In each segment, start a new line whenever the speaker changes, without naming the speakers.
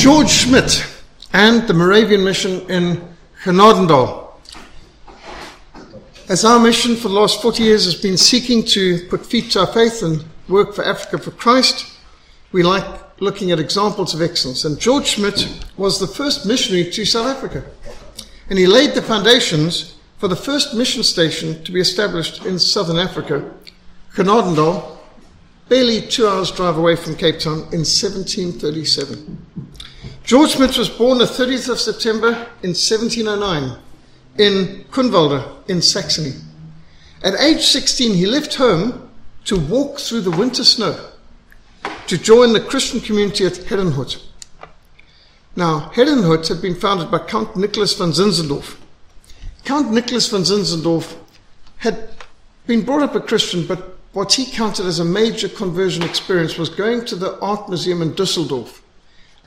George Schmidt and the Moravian Mission in Genadendal. As our mission for the last 40 years has been seeking to put feet to our faith and work for Africa for Christ, we like looking at examples of excellence. And George Schmidt was the first missionary to South Africa. And he laid the foundations for the first mission station to be established in southern Africa, Genadendal, barely two hours' drive away from Cape Town in 1737. George Schmidt was born the 30th of September in 1709 in Kunwalde in Saxony. At age 16, he left home to walk through the winter snow to join the Christian community at Herrnhut. Now, Herrnhut had been founded by Count Nicholas von Zinzendorf. Count Nicholas von Zinzendorf had been brought up a Christian, but what he counted as a major conversion experience was going to the art museum in Dusseldorf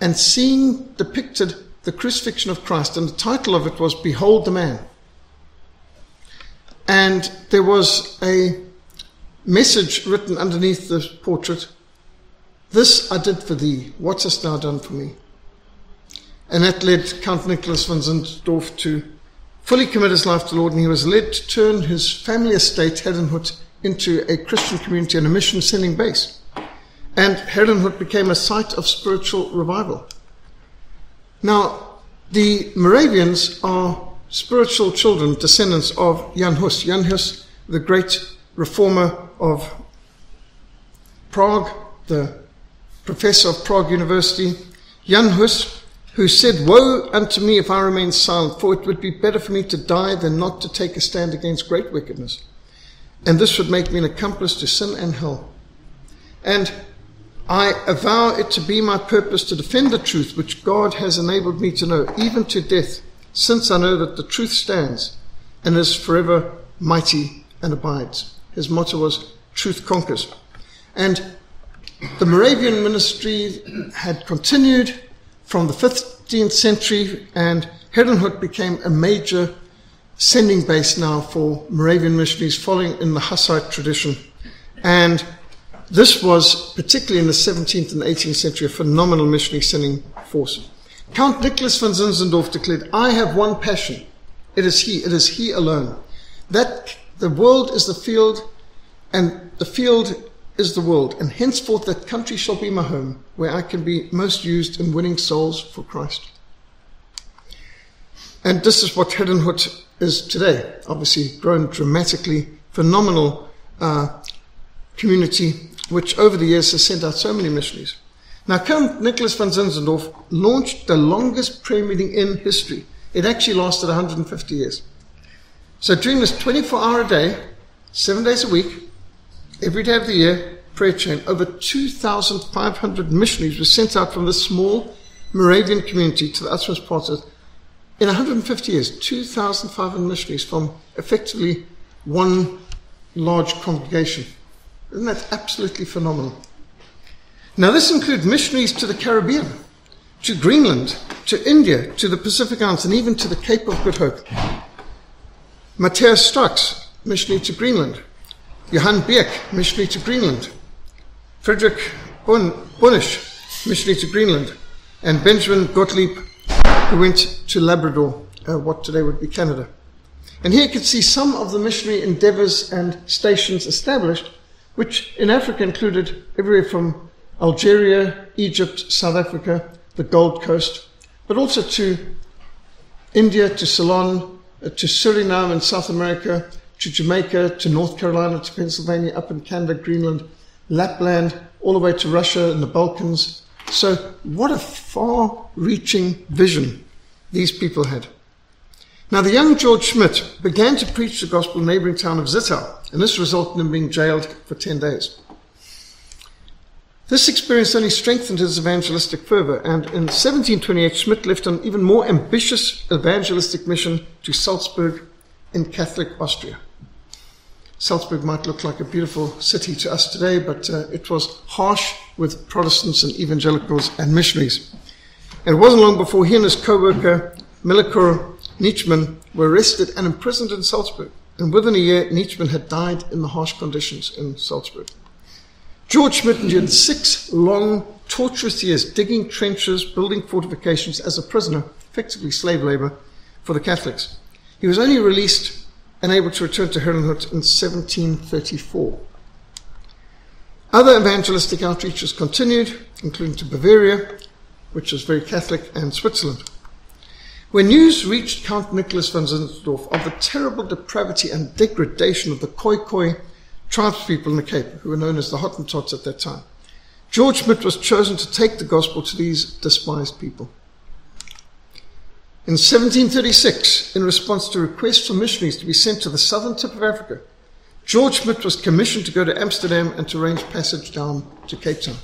and seeing depicted the crucifixion of Christ, and the title of it was Behold the Man. And there was a message written underneath the portrait This I did for thee, what hast thou done for me? And that led Count Nicholas von Zinzendorf to fully commit his life to the Lord, and he was led to turn his family estate, Herrnhut, into a Christian community and a mission sending base. And Herrnhut became a site of spiritual revival. Now, the Moravians are spiritual children, descendants of Jan Hus. Jan Hus, the great reformer of Prague, the professor of Prague University. Jan Hus, who said, Woe unto me if I remain silent, for it would be better for me to die than not to take a stand against great wickedness. And this would make me an accomplice to sin and hell. And I avow it to be my purpose to defend the truth which God has enabled me to know, even to death, since I know that the truth stands and is forever mighty and abides. His motto was, Truth conquers. And the Moravian ministry had continued from the 15th century, and Herrnhut became a major sending base now for Moravian missionaries following in the Hussite tradition. And this was, particularly in the 17th and 18th century, a phenomenal missionary sending force. Count Nicholas von Zinzendorf declared, I have one passion. It is he. It is he alone. That the world is the field, and the field is the world, and henceforth that country shall be my home, where I can be most used in winning souls for Christ. And this is what Herrnhut is today. Obviously, grown dramatically, phenomenal uh, community, which over the years has sent out so many missionaries. Now, Count Nicholas van Zinzendorf launched the longest prayer meeting in history. It actually lasted 150 years. So during this 24 hour a day, seven days a week, every day of the year, prayer chain, over 2,500 missionaries were sent out from this small Moravian community to the uttermost parts of in 150 years, 2,500 missionaries from effectively one large congregation. Isn't that absolutely phenomenal? Now, this includes missionaries to the Caribbean, to Greenland, to India, to the Pacific Islands, and even to the Cape of Good Hope. Matthias Strux, missionary to Greenland. Johann Beek, missionary to Greenland. Friedrich Bunisch, missionary to Greenland. And Benjamin Gottlieb who went to Labrador, uh, what today would be Canada. And here you can see some of the missionary endeavors and stations established, which in Africa included everywhere from Algeria, Egypt, South Africa, the Gold Coast, but also to India, to Ceylon, uh, to Suriname in South America, to Jamaica, to North Carolina, to Pennsylvania, up in Canada, Greenland, Lapland, all the way to Russia and the Balkans, so, what a far reaching vision these people had. Now, the young George Schmidt began to preach the gospel in the neighboring town of Zittau, and this resulted in him being jailed for 10 days. This experience only strengthened his evangelistic fervor, and in 1728, Schmidt left an even more ambitious evangelistic mission to Salzburg in Catholic Austria. Salzburg might look like a beautiful city to us today, but uh, it was harsh with Protestants and evangelicals and missionaries. And it wasn't long before he and his co-worker, Melchior Nitschmann, were arrested and imprisoned in Salzburg. And within a year, Nitschmann had died in the harsh conditions in Salzburg. George Schmidt endured six long, torturous years digging trenches, building fortifications as a prisoner, effectively slave labor, for the Catholics. He was only released and able to return to Herrnhut in 1734. Other evangelistic outreaches continued, including to Bavaria, which was very Catholic, and Switzerland. When news reached Count Nicholas von Zinzendorf of the terrible depravity and degradation of the Khoikhoi tribespeople in the Cape, who were known as the Hottentots at that time, George Schmidt was chosen to take the gospel to these despised people. In 1736, in response to requests for missionaries to be sent to the southern tip of Africa, George Schmidt was commissioned to go to Amsterdam and to arrange passage down to Cape Town.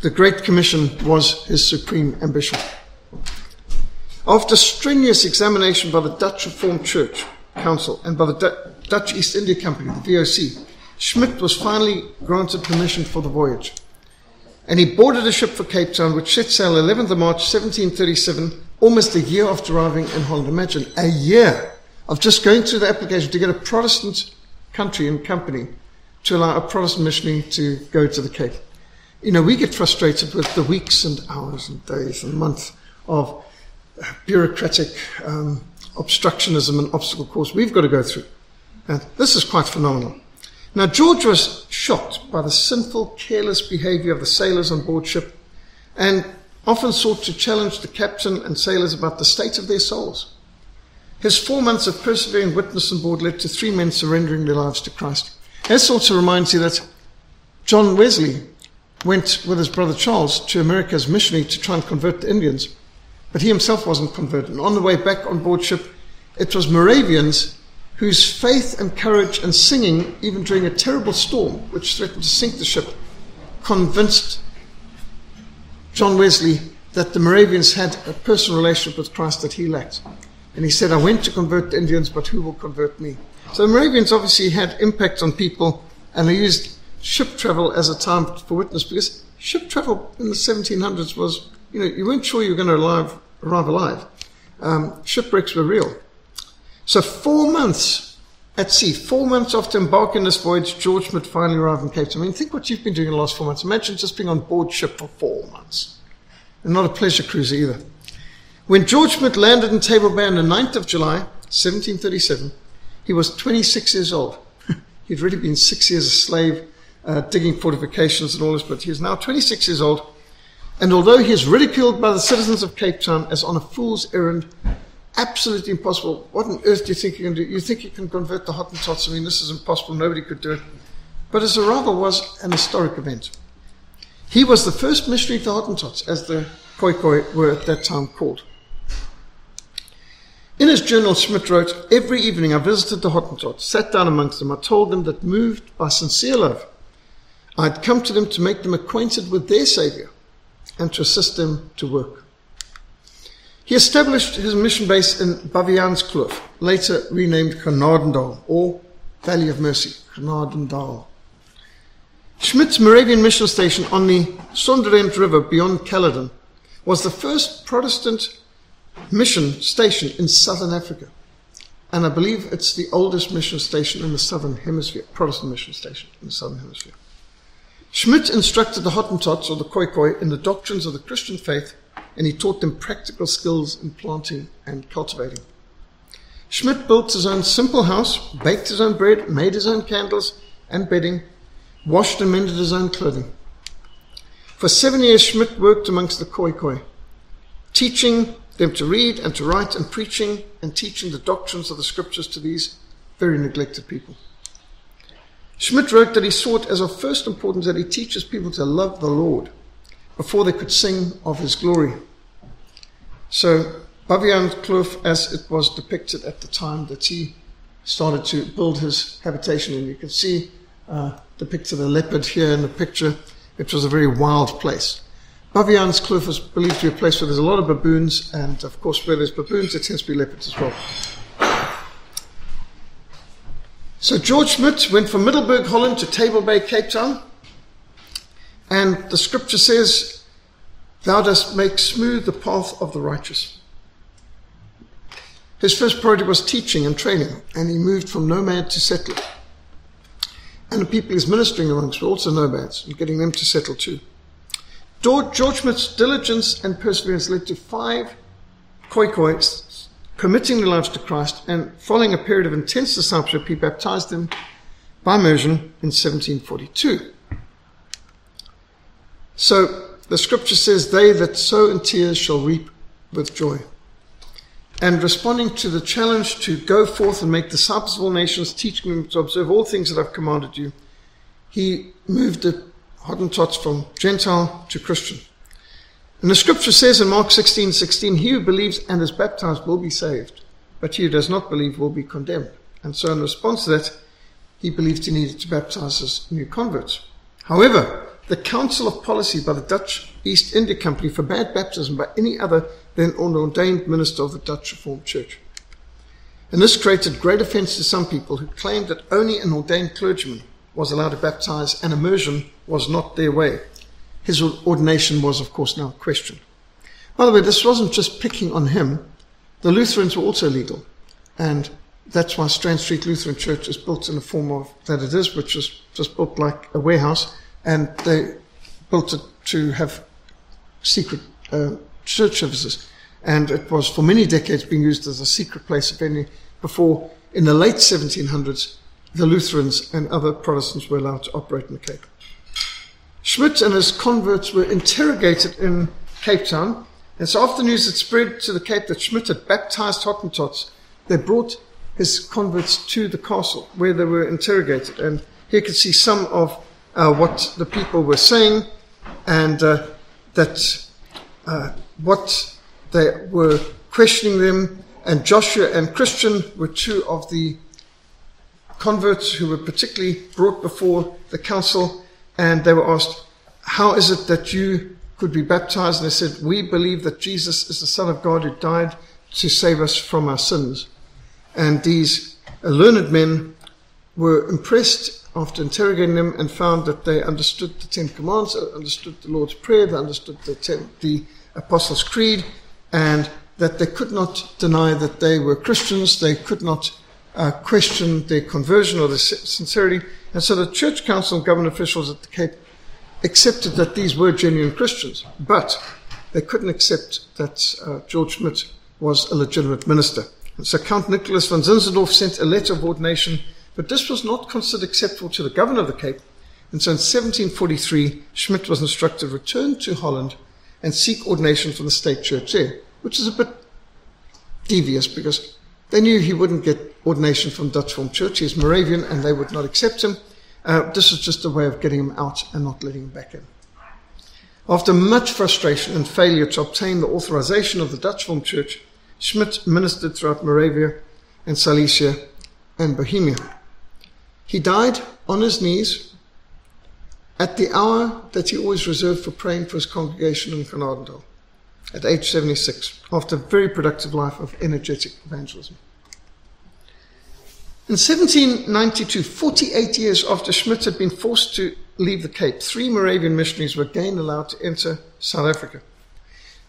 The Great Commission was his supreme ambition. After strenuous examination by the Dutch Reformed Church Council and by the D- Dutch East India Company, the VOC, Schmidt was finally granted permission for the voyage. And he boarded a ship for Cape Town, which set sail 11th of March 1737, almost a year after arriving in Holland. Imagine a year of just going through the application to get a Protestant country and company to allow a Protestant missionary to go to the Cape. You know, we get frustrated with the weeks and hours and days and months of bureaucratic um, obstructionism and obstacle course we've got to go through. And this is quite phenomenal. Now, George was shocked by the sinful, careless behavior of the sailors on board ship and often sought to challenge the captain and sailors about the state of their souls. His four months of persevering witness on board led to three men surrendering their lives to Christ. This also reminds you that John Wesley went with his brother Charles to America as missionary to try and convert the Indians. But he himself wasn't converted. And on the way back on board ship, it was Moravians whose faith and courage and singing, even during a terrible storm which threatened to sink the ship, convinced John Wesley that the Moravians had a personal relationship with Christ that he lacked. And he said, I went to convert the Indians, but who will convert me? So the Moravians obviously had impact on people, and they used ship travel as a time for witness because ship travel in the 1700s was, you know, you weren't sure you were going to arrive arrive alive. Um, shipwrecks were real. So four months at sea, four months after embarking this voyage, George Schmidt finally arrived in Cape Town. I mean, think what you've been doing in the last four months. Imagine just being on board ship for four months. And not a pleasure cruise either. When George Schmidt landed in Table Bay on the 9th of July, 1737, he was 26 years old. He'd really been six years a slave, uh, digging fortifications and all this, but he is now 26 years old and although he is ridiculed by the citizens of Cape Town as on a fool's errand, absolutely impossible. What on earth do you think you can do? You think you can convert the Hottentots? I mean, this is impossible. Nobody could do it. But his arrival was an historic event. He was the first missionary to Hottentots, as the Khoikhoi were at that time called. In his journal, Schmidt wrote, Every evening I visited the Hottentots, sat down amongst them. I told them that, moved by sincere love, I had come to them to make them acquainted with their Saviour and to assist them to work. He established his mission base in Baviaanskloof, later renamed Genadendal, or Valley of Mercy, Genadendal. Schmidt's Moravian mission station on the Sonderend River beyond Caledon was the first Protestant mission station in southern Africa. And I believe it's the oldest mission station in the southern hemisphere, Protestant mission station in the southern hemisphere. Schmidt instructed the Hottentots, or the Khoikhoi, in the doctrines of the Christian faith, and he taught them practical skills in planting and cultivating. Schmidt built his own simple house, baked his own bread, made his own candles and bedding, washed and mended his own clothing. For seven years, Schmidt worked amongst the Khoikhoi, teaching them to read and to write and preaching and teaching the doctrines of the scriptures to these very neglected people. Schmidt wrote that he sought as of first importance that he teaches people to love the Lord before they could sing of his glory. So, Baviaanskloof, as it was depicted at the time that he started to build his habitation, and you can see uh, depicted a leopard here in the picture. It was a very wild place. Baviaanskloof is believed to be a place where there's a lot of baboons, and of course, where there's baboons, there tends to be leopards as well. So George Schmidt went from Middelburg, Holland to Table Bay, Cape Town. And the scripture says, Thou dost make smooth the path of the righteous. His first priority was teaching and training, and he moved from nomad to settler. and the people he's ministering amongst were also nomads, and getting them to settle too. George Schmidt's diligence and perseverance led to five Khoekhois committing their lives to Christ, and following a period of intense discipleship, he baptized them by immersion in 1742. So the scripture says, They that sow in tears shall reap with joy. And responding to the challenge to go forth and make disciples of all nations, teaching them to observe all things that I've commanded you, he moved the Hottentots from Gentile to Christian. And the scripture says in Mark 16 16, He who believes and is baptized will be saved, but he who does not believe will be condemned. And so, in response to that, he believed he needed to baptize his new converts. However, the Council of Policy by the Dutch East India Company forbade baptism by any other than an ordained minister of the Dutch Reformed Church. And this created great offense to some people who claimed that only an ordained clergyman was allowed to baptize and immersion was not their way. His ordination was, of course, now questioned. By the way, this wasn't just picking on him. The Lutherans were also legal. And that's why Strand Street Lutheran Church is built in the form of that it is, which is just built like a warehouse. And they built it to have secret uh, church services. And it was for many decades being used as a secret place of any before in the late 1700s the Lutherans and other Protestants were allowed to operate in the Cape. Schmidt and his converts were interrogated in Cape Town, and so after news had spread to the Cape that Schmidt had baptized Hottentots, they brought his converts to the castle where they were interrogated. And here you can see some of uh, what the people were saying and uh, that uh, what they were questioning them. And Joshua and Christian were two of the converts who were particularly brought before the council and they were asked, How is it that you could be baptized? And they said, We believe that Jesus is the Son of God who died to save us from our sins. And these learned men were impressed after interrogating them and found that they understood the Ten Commandments, understood the Lord's Prayer, they understood the, ten, the Apostles' Creed, and that they could not deny that they were Christians, they could not uh, questioned their conversion or their sincerity. And so the church council and government officials at the Cape accepted that these were genuine Christians, but they couldn't accept that uh, George Schmidt was a legitimate minister. And so Count Nicholas van Zinzendorf sent a letter of ordination, but this was not considered acceptable to the governor of the Cape. And so in 1743, Schmidt was instructed to return to Holland and seek ordination from the state church there, which is a bit devious because they knew he wouldn't get ordination from Dutch Reformed Church. He's Moravian and they would not accept him. Uh, this was just a way of getting him out and not letting him back in. After much frustration and failure to obtain the authorization of the Dutch Reformed Church, Schmidt ministered throughout Moravia and Silesia and Bohemia. He died on his knees at the hour that he always reserved for praying for his congregation in Gnadenthal at age 76, after a very productive life of energetic evangelism. In 1792, 48 years after Schmidt had been forced to leave the Cape, three Moravian missionaries were again allowed to enter South Africa.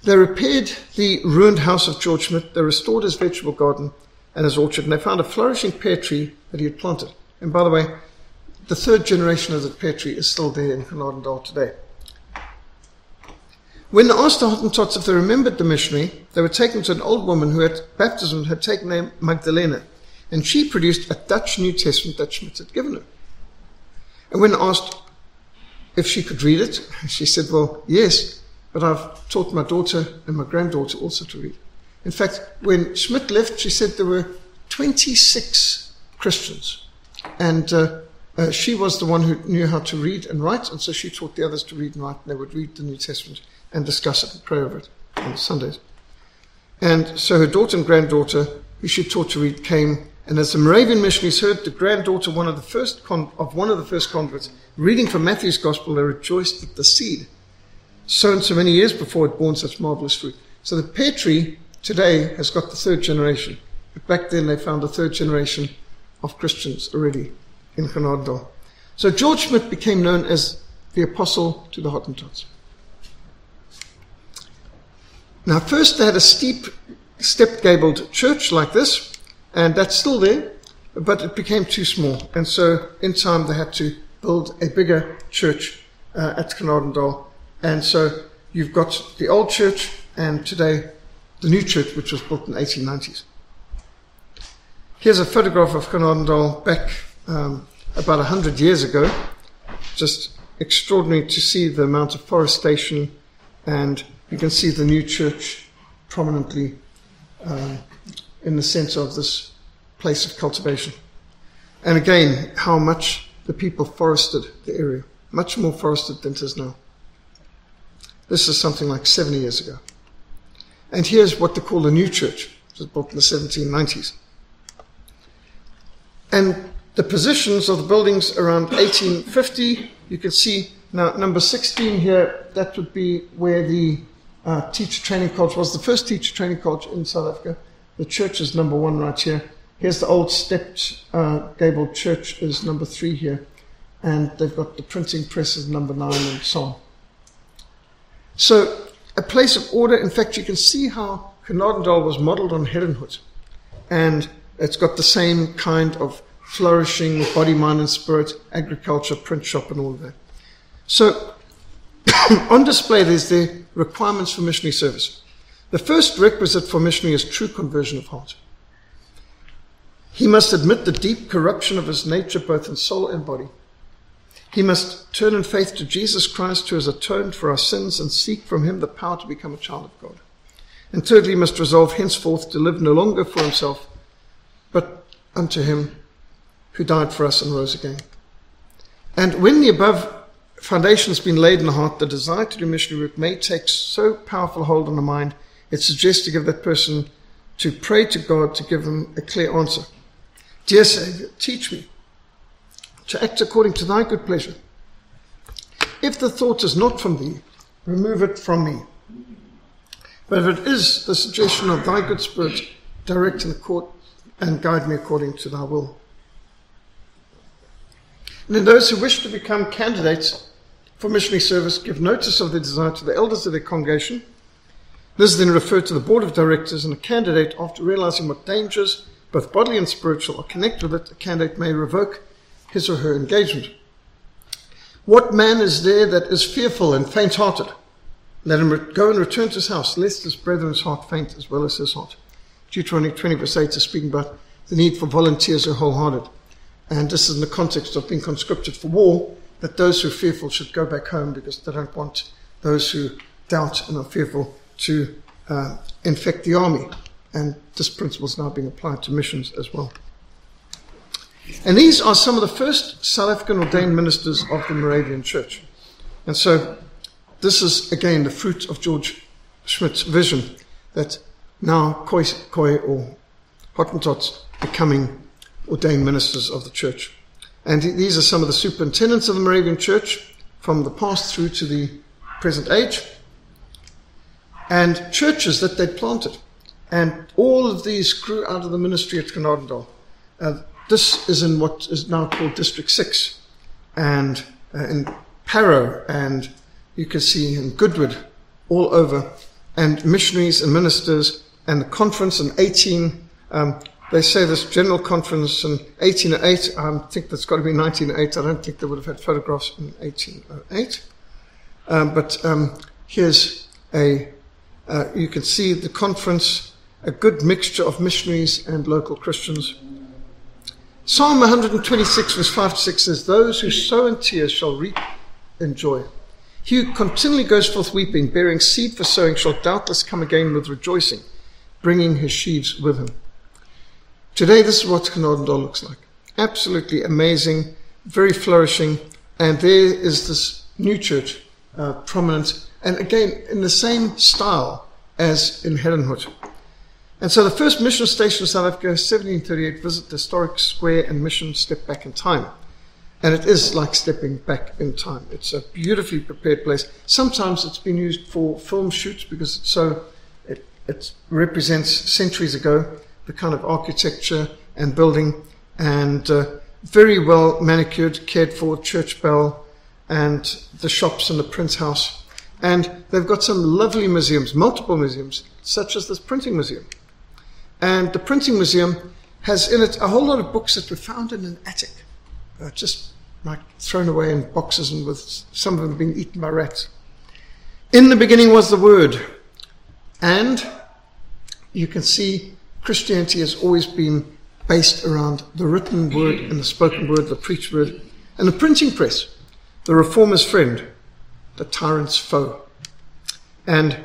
They repaired the ruined house of George Schmidt, they restored his vegetable garden and his orchard, and they found a flourishing pear tree that he had planted. And by the way, the third generation of the pear tree is still there in Gnadenthal today. When asked the Hottentots if they remembered the missionary, they were taken to an old woman who at baptism had taken name Magdalena, and she produced a Dutch New Testament that Schmidt had given her. And when asked if she could read it, she said, Well, yes, but I've taught my daughter and my granddaughter also to read. In fact, when Schmidt left, she said there were 26 Christians. And uh, uh, she was the one who knew how to read and write, and so she taught the others to read and write, and they would read the New Testament and discuss it and pray over it on Sundays. And so her daughter and granddaughter, who she taught to read, came and as the Moravian missionaries heard the granddaughter one of the first con- of one of the first converts reading from Matthew's Gospel, they rejoiced that the seed, sown so many years before, had borne such marvelous fruit. So the pear tree today has got the third generation. But back then they found the third generation of Christians already in Gnadenthal. So George Schmidt became known as the apostle to the Hottentots. Now, first they had a steep, step gabled church like this, and that's still there. but it became too small. And so in time they had to build a bigger church uh, at Genadendal. And so you've got the old church and today the new church, which was built in the 1890s. Here's a photograph of Genadendal back um, about 100 years ago. Just extraordinary to see the amount of forestation, and you can see the new church prominently um, in the center of this place of cultivation. And again, how much the people forested the area, much more forested than it is now. This is something like 70 years ago. And here's what they call the new church, which was built in the 1790s. And the positions of the buildings around 1850, you can see now number 16 here, that would be where the uh, teacher training college was, the first teacher training college in South Africa. The church is number one right here. Here's the old stepped uh, gabled church is number three here. And they've got the printing press is number nine and so on. So a place of order. In fact, you can see how Genadendal was modeled on Herrnhut. And it's got the same kind of flourishing body, mind, and spirit, agriculture, print shop, and all of that. So, on display, there's the requirements for missionary service. The first requisite for missionary is true conversion of heart. He must admit the deep corruption of his nature, both in soul and body. He must turn in faith to Jesus Christ, who has atoned for our sins, and seek from him the power to become a child of God. And thirdly, he must resolve henceforth to live no longer for himself, but unto him who died for us and rose again. And when the above foundation has been laid in the heart, the desire to do missionary work may take so powerful hold on the mind, it suggests to give that person to pray to God to give them a clear answer. Dear Savior, teach me to act according to thy good pleasure. If the thought is not from thee, remove it from me. But if it is the suggestion of thy good spirit, direct the court and guide me according to thy will. And then those who wish to become candidates for missionary service give notice of their desire to the elders of their congregation. This is then referred to the board of directors, and a candidate, after realizing what dangers, both bodily and spiritual, are connected with it, a candidate may revoke his or her engagement. What man is there that is fearful and faint hearted? Let him go and return to his house, lest his brethren's heart faint as well as his heart. Deuteronomy 20, verse 8 is speaking about the need for volunteers who are wholehearted. And this is in the context of being conscripted for war, that those who are fearful should go back home because they don't want those who doubt and are fearful to uh, infect the army. And this principle is now being applied to missions as well. And these are some of the first South African ordained ministers of the Moravian Church. And so this is, again, the fruit of George Schmidt's vision that now Khoi, Khoi or Hottentots becoming ordained ministers of the church. And these are some of the superintendents of the Moravian Church from the past through to the present age. And churches that they'd planted. And all of these grew out of the ministry at Genadendal. Uh, this is in what is now called District 6, and uh, in Parow, and you can see in Goodwood, all over, and missionaries and ministers, and the conference in 18, um, they say this general conference in 1808, I think that's got to be 1908, I don't think they would have had photographs in 1808. Um, but um, here's a, uh, you can see the conference, a good mixture of missionaries and local Christians. Psalm 126, verse 5 to 6 says, Those who sow in tears shall reap in joy. He who continually goes forth weeping, bearing seed for sowing, shall doubtless come again with rejoicing, bringing his sheaves with him. Today, this is what Genadendal looks like. Absolutely amazing, very flourishing, and there is this new church, uh, prominent, and again, in the same style as in Herrnhut. And so the first mission station in South Africa, 1738, visit the historic square and mission step back in time. And it is like stepping back in time. It's a beautifully prepared place. Sometimes it's been used for film shoots because it's so, it, it represents centuries ago the kind of architecture and building and uh, very well manicured, cared for church bell and the shops and the print house. And they've got some lovely museums, multiple museums, such as this printing museum. And the printing museum has in it a whole lot of books that were found in an attic, uh, just like thrown away in boxes and with some of them being eaten by rats. In the beginning was the Word, and you can see Christianity has always been based around the written word and the spoken word, the preached word, and the printing press, the reformer's friend, the tyrant's foe. And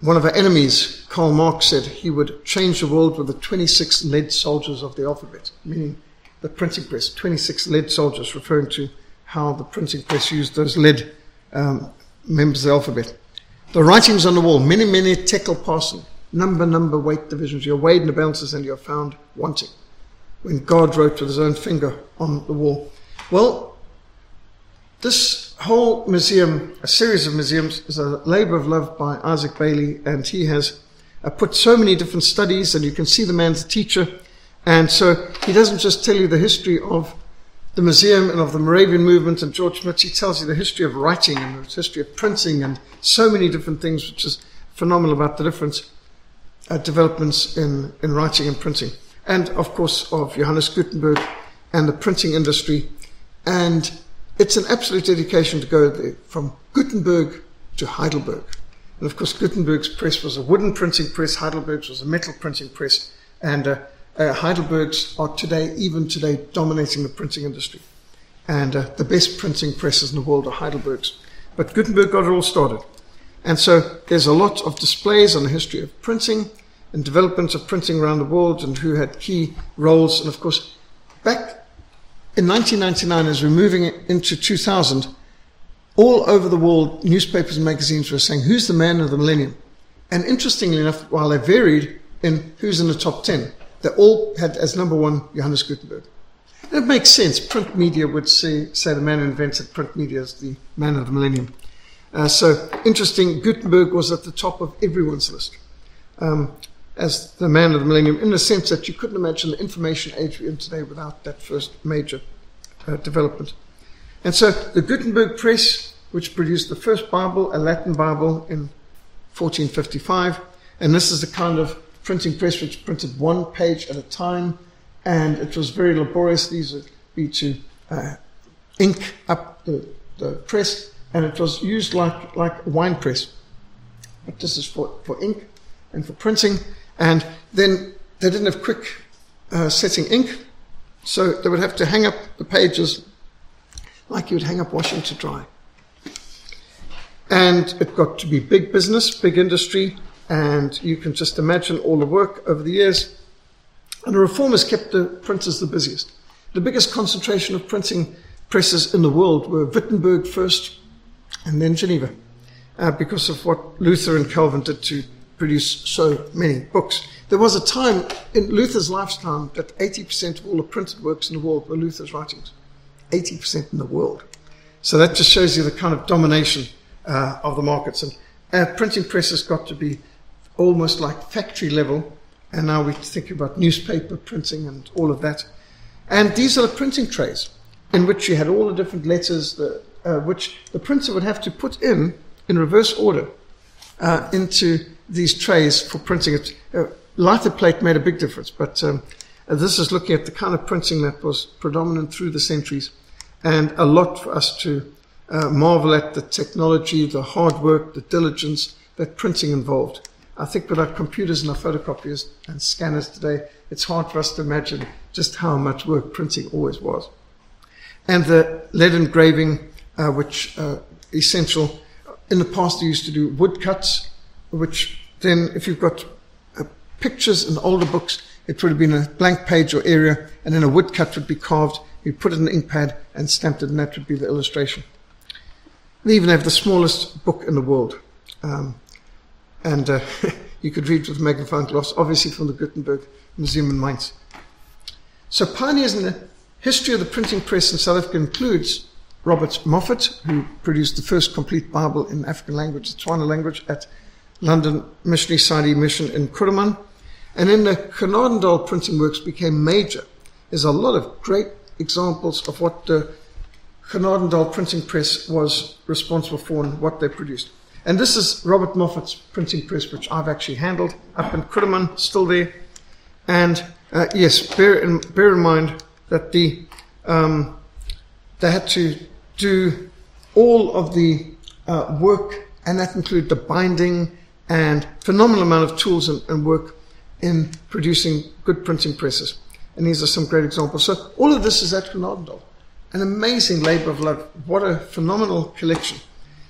one of our enemies, Karl Marx, said he would change the world with the 26 lead soldiers of the alphabet, meaning the printing press, 26 lead soldiers, referring to how the printing press used those lead um, members of the alphabet. The writings on the wall, mene, mene tekel parsin, number, number, weight divisions. You're weighed in the balances and you're found wanting. When God wrote with his own finger on the wall. Well, this whole museum, a series of museums, is a labor of love by Isaac Bailey, and he has uh, put so many different studies, and you can see the man's teacher. And so he doesn't just tell you the history of the museum and of the Moravian movement and George Schmidt's, he tells you the history of writing and the history of printing and so many different things, which is phenomenal about the different uh, developments in, in writing and printing. And of course, of Johannes Gutenberg and the printing industry. And it's an absolute dedication to go there from Gutenberg to Heidelberg. And of course, Gutenberg's press was a wooden printing press, Heidelberg's was a metal printing press, and uh, uh, Heidelberg's are today, even today, dominating the printing industry. And uh, the best printing presses in the world are Heidelberg's. But Gutenberg got it all started. And so there's a lot of displays on the history of printing and development of printing around the world and who had key roles. And of course, back in 1999, as we're moving into 2000, all over the world, newspapers and magazines were saying, Who's the man of the millennium? And interestingly enough, while they varied in who's in the top 10, they all had as number one Johannes Gutenberg. And it makes sense. Print media would say, say the man who invented print media is the man of the millennium. Uh, so interesting, Gutenberg was at the top of everyone's list um, as the man of the millennium, in the sense that you couldn't imagine the information age we're in today without that first major uh, development. And so the Gutenberg press, which produced the first Bible, a Latin Bible, in 1455, and this is the kind of printing press which printed one page at a time, and it was very laborious. These would be to uh, ink up the, the press, and it was used like, like a wine press. But this is for, for ink and for printing, and then they didn't have quick uh, setting ink, so they would have to hang up the pages like you would hang up washing to dry. And it got to be big business, big industry, and you can just imagine all the work over the years. And the reformers kept the printers the busiest. The biggest concentration of printing presses in the world were Wittenberg first and then Geneva, uh, because of what Luther and Calvin did to produce so many books. There was a time in Luther's lifetime that 80% of all the printed works in the world were Luther's writings. 80% in the world. So that just shows you the kind of domination uh, of the markets. And uh, printing presses got to be almost like factory level. And now we think about newspaper printing and all of that. And these are the printing trays in which you had all the different letters, the, uh, which the printer would have to put in in reverse order uh, into these trays for printing it. Uh, lighter plate made a big difference, but um, this is looking at the kind of printing that was predominant through the centuries, and a lot for us to uh, marvel at the technology, the hard work, the diligence that printing involved. I think with our computers and our photocopiers and scanners today, it's hard for us to imagine just how much work printing always was. And the lead engraving, uh, which uh, essential. In the past, they used to do woodcuts, which then, if you've got uh, pictures in older books, it would have been a blank page or area, and then a woodcut would be carved. You'd put it in an ink pad and stamped it, and that would be the illustration. They even have the smallest book in the world. Um, and uh, you could read with magnifying glass, obviously from the Gutenberg Museum in Mainz. So pioneers in the history of the printing press in South Africa includes Robert Moffat, who produced the first complete Bible in African language, the Tswana language, at London Missionary Society Mission in Kuruman. And then the Genadendal printing works became major. There's a lot of great examples of what the Genadendal printing press was responsible for and what they produced. And this is Robert Moffat's printing press, which I've actually handled up in Kuruman, still there. And Uh, yes, bear in, bear in mind that the um, they had to do all of the uh, work, and that included the binding and phenomenal amount of tools and, and work in producing good printing presses. And these are some great examples. So all of this is at. An amazing labor of love. What a phenomenal collection.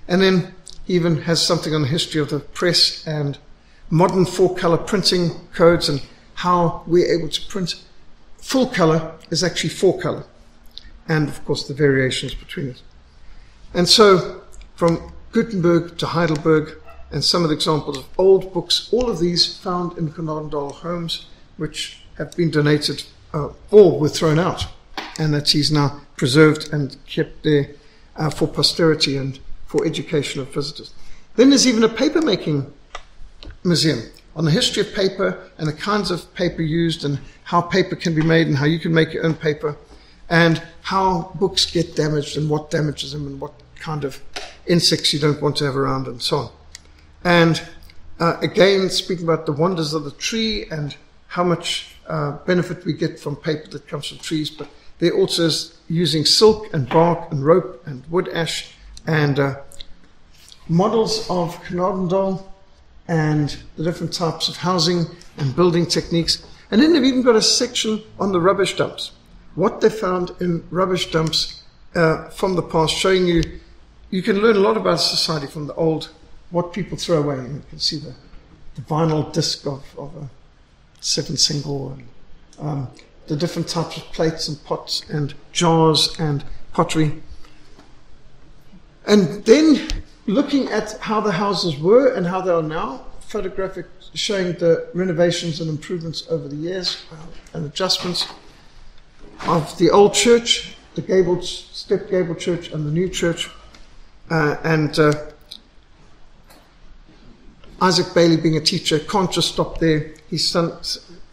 And then he even has something on the history of the press and modern four color printing codes and how we're able to print. Full color is actually four color. And of course the variations between it. And so from Gutenberg to Heidelberg, and some of the examples of old books, all of these found in Genadendal homes, which have been donated uh, or were thrown out, and that he's now preserved and kept there uh, for posterity and for education of visitors. Then there's even a papermaking museum on the history of paper and the kinds of paper used and how paper can be made and how you can make your own paper and how books get damaged and what damages them and what kind of insects you don't want to have around and so on. And uh, again, speaking about the wonders of the tree and how much uh, benefit we get from paper that comes from trees, but there also is using silk and bark and rope and wood ash and uh, models of Genadendal and the different types of housing and building techniques. And then they've even got a section on the rubbish dumps. What they found in rubbish dumps uh, from the past, showing you you can learn a lot about society from the old what people throw away. You can see the, the vinyl disc of, of a seven single and um, the different types of plates and pots and jars and pottery. And then looking at how the houses were and how they are now, photographic showing the renovations and improvements over the years uh, and adjustments of the old church, the gabled, step gable church, and the new church. Uh, and uh, Isaac Bailey, being a teacher, can't just stop there. He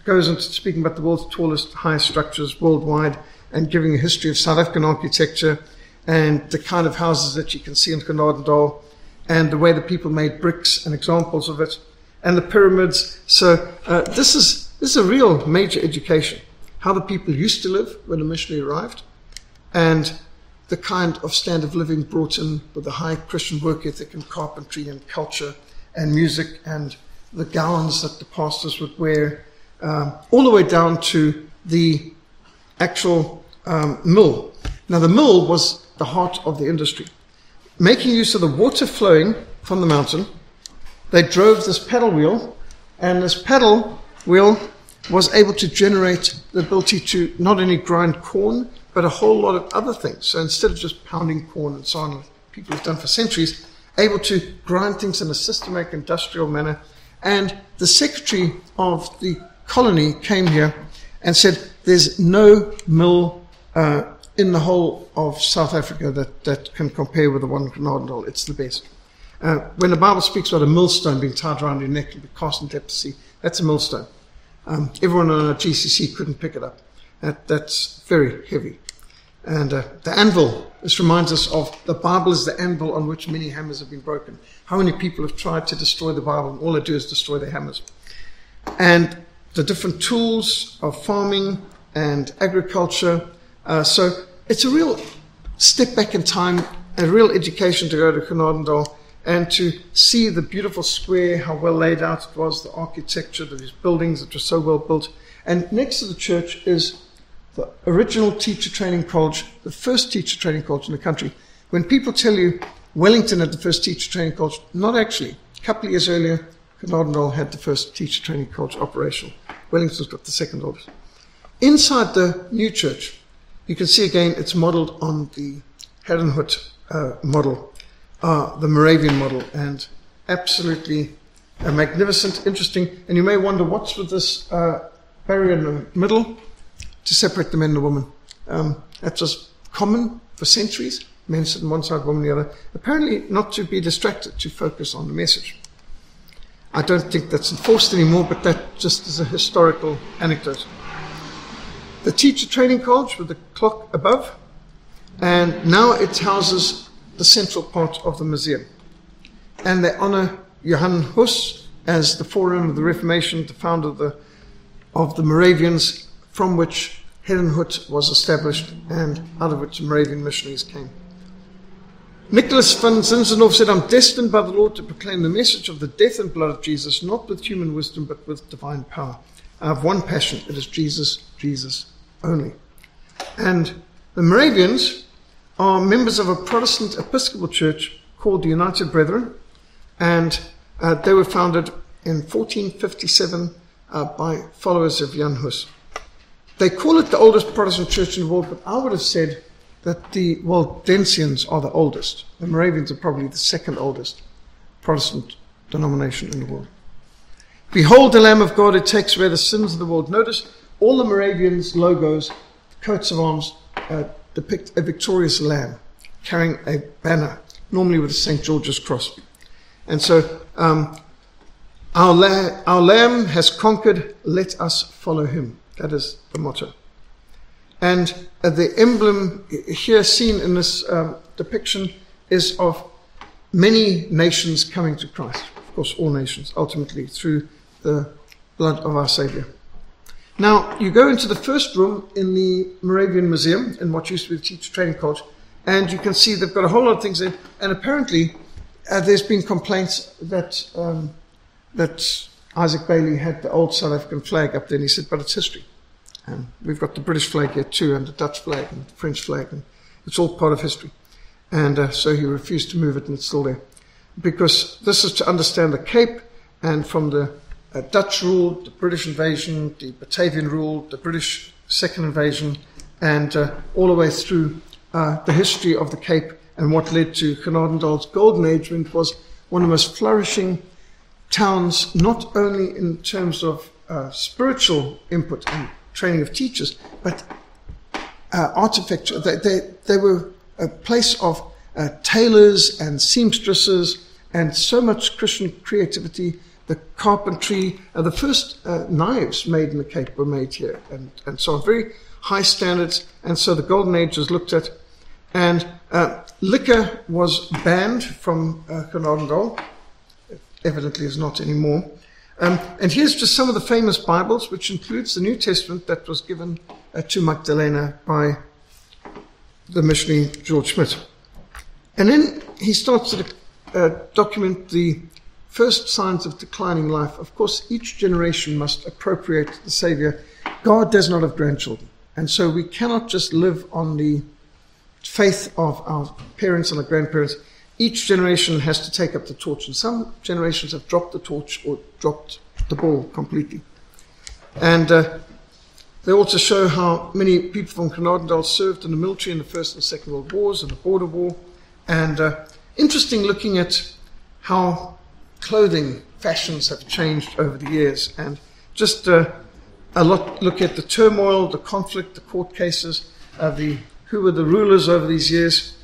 goes into speaking about the world's tallest, highest structures worldwide and giving a history of South African architecture and the kind of houses that you can see in Genadendal and the way the people made bricks and examples of it and the pyramids. So uh, this is this is a real major education. How the people used to live when the missionary arrived and the kind of standard of living brought in with the high Christian work ethic and carpentry and culture and music and the gowns that the pastors would wear, um, all the way down to the actual um, mill. Now, the mill was the heart of the industry. Making use of the water flowing from the mountain, they drove this paddle wheel, and this paddle wheel was able to generate the ability to not only grind corn, but a whole lot of other things. So instead of just pounding corn and so on, people have done for centuries, able to grind things in a systematic industrial manner. And the secretary of the colony came here and said, There's no mill uh, in the whole of South Africa that, that can compare with the one in Genadendal. It's the best. Uh, when the Bible speaks about a millstone being tied around your neck and be cast into sea, that's a millstone. Um, everyone on a GCC couldn't pick it up. That, that's very heavy. And uh, the anvil, this reminds us of the Bible is the anvil on which many hammers have been broken. How many people have tried to destroy the Bible and all they do is destroy their hammers? And the different tools of farming and agriculture. Uh, so it's a real step back in time, a real education to go to Genadendal and to see the beautiful square, how well laid out it was, the architecture, these buildings that were so well built. And next to the church is the original teacher training college, the first teacher training college in the country. When people tell you Wellington had the first teacher training college, not actually. A couple of years earlier, Genadendal had the first teacher training college operational. Wellington's got the second oldest. Inside the new church, you can see again it's modeled on the Herrnhut uh, model, uh, the Moravian model, and absolutely uh, magnificent, interesting. And you may wonder what's with this uh, barrier in the middle? To separate the men and the woman. Um, that was common for centuries. Men sit on one side, women the other. Apparently, not to be distracted, to focus on the message. I don't think that's enforced anymore, but that just is a historical anecdote. The teacher training college with the clock above, and now it houses the central part of the museum. And they honor Johann Hus as the forerunner of the Reformation, the founder of the of the Moravians from which Herrnhut was established and out of which Moravian missionaries came. Nicholas van Zinzendorf said, I'm destined by the Lord to proclaim the message of the death and blood of Jesus, not with human wisdom, but with divine power. I have one passion, it is Jesus, Jesus only. And the Moravians are members of a Protestant Episcopal church called the United Brethren, and uh, they were founded in 1457 uh, by followers of Jan Hus. They call it the oldest Protestant church in the world, but I would have said that the Waldensians are the oldest. The Moravians are probably the second oldest Protestant denomination in the world. Behold the Lamb of God who takes away the sins of the world. Notice all the Moravians' logos, coats of arms, uh, depict a victorious lamb carrying a banner, normally with a St. George's cross. And so, um, our, la- our lamb has conquered, let us follow him. That is the motto. And uh, the emblem here seen in this um, depiction is of many nations coming to Christ. Of course, all nations, ultimately, through the blood of our Savior. Now, you go into the first room in the Moravian Museum, in what used to be the Teacher Training College, and you can see they've got a whole lot of things in. And apparently, uh, there's been complaints that um, that Isaac Bailey had the old South African flag up there, and he said, but it's history. And we've got the British flag here too, and the Dutch flag, and the French flag, and it's all part of history. And uh, so he refused to move it, and it's still there. Because this is to understand the Cape, and from the uh, Dutch rule, the British invasion, the Batavian rule, the British second invasion, and uh, all the way through uh, the history of the Cape and what led to Genadendal's golden age when it was one of the most flourishing towns, not only in terms of uh, spiritual input and training of teachers, but uh, architecture. They, they, they, were a place of uh, tailors and seamstresses and so much Christian creativity. The carpentry, uh, the first uh, knives made in the Cape were made here, and, and so on. Very high standards, and so the Golden Age was looked at. And uh, liquor was banned from uh, evidently is not anymore. Um, and here's just some of the famous Bibles, which includes the New Testament that was given uh, to Magdalena by the missionary George Schmidt. And then he starts to uh, document the first signs of declining life. Of course, each generation must appropriate the Savior. God does not have grandchildren. And so we cannot just live on the faith of our parents and our grandparents each generation has to take up the torch, and some generations have dropped the torch or dropped the ball completely. And uh, they also show how many people from Genadendal served in the military in the First and Second World Wars and the Border War. And uh, interesting looking at how clothing fashions have changed over the years. And just uh, a lot look at the turmoil, the conflict, the court cases, uh, the who were the rulers over these years.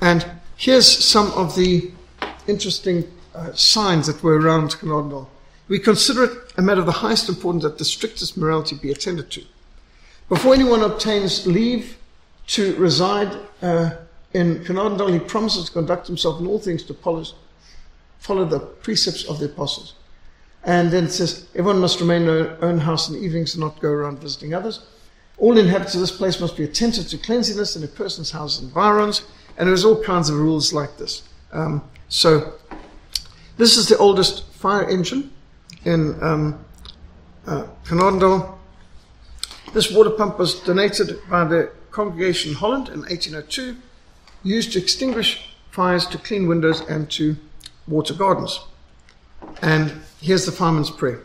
And Here's some of the interesting uh, signs that were around Genadendal. We consider it a matter of the highest importance that the strictest morality be attended to. Before anyone obtains leave to reside uh, in Genadendal, he promises to conduct himself in all things to follow the precepts of the apostles. And then it says, everyone must remain in their own house in the evenings and not go around visiting others. All inhabitants of this place must be attentive to cleanliness in a person's house and environs. And there's all kinds of rules like this. Um, so this is the oldest fire engine in um, uh, This water pump was donated by the congregation in Holland in 1802, used to extinguish fires, to clean windows, and to water gardens. And here's the fireman's prayer.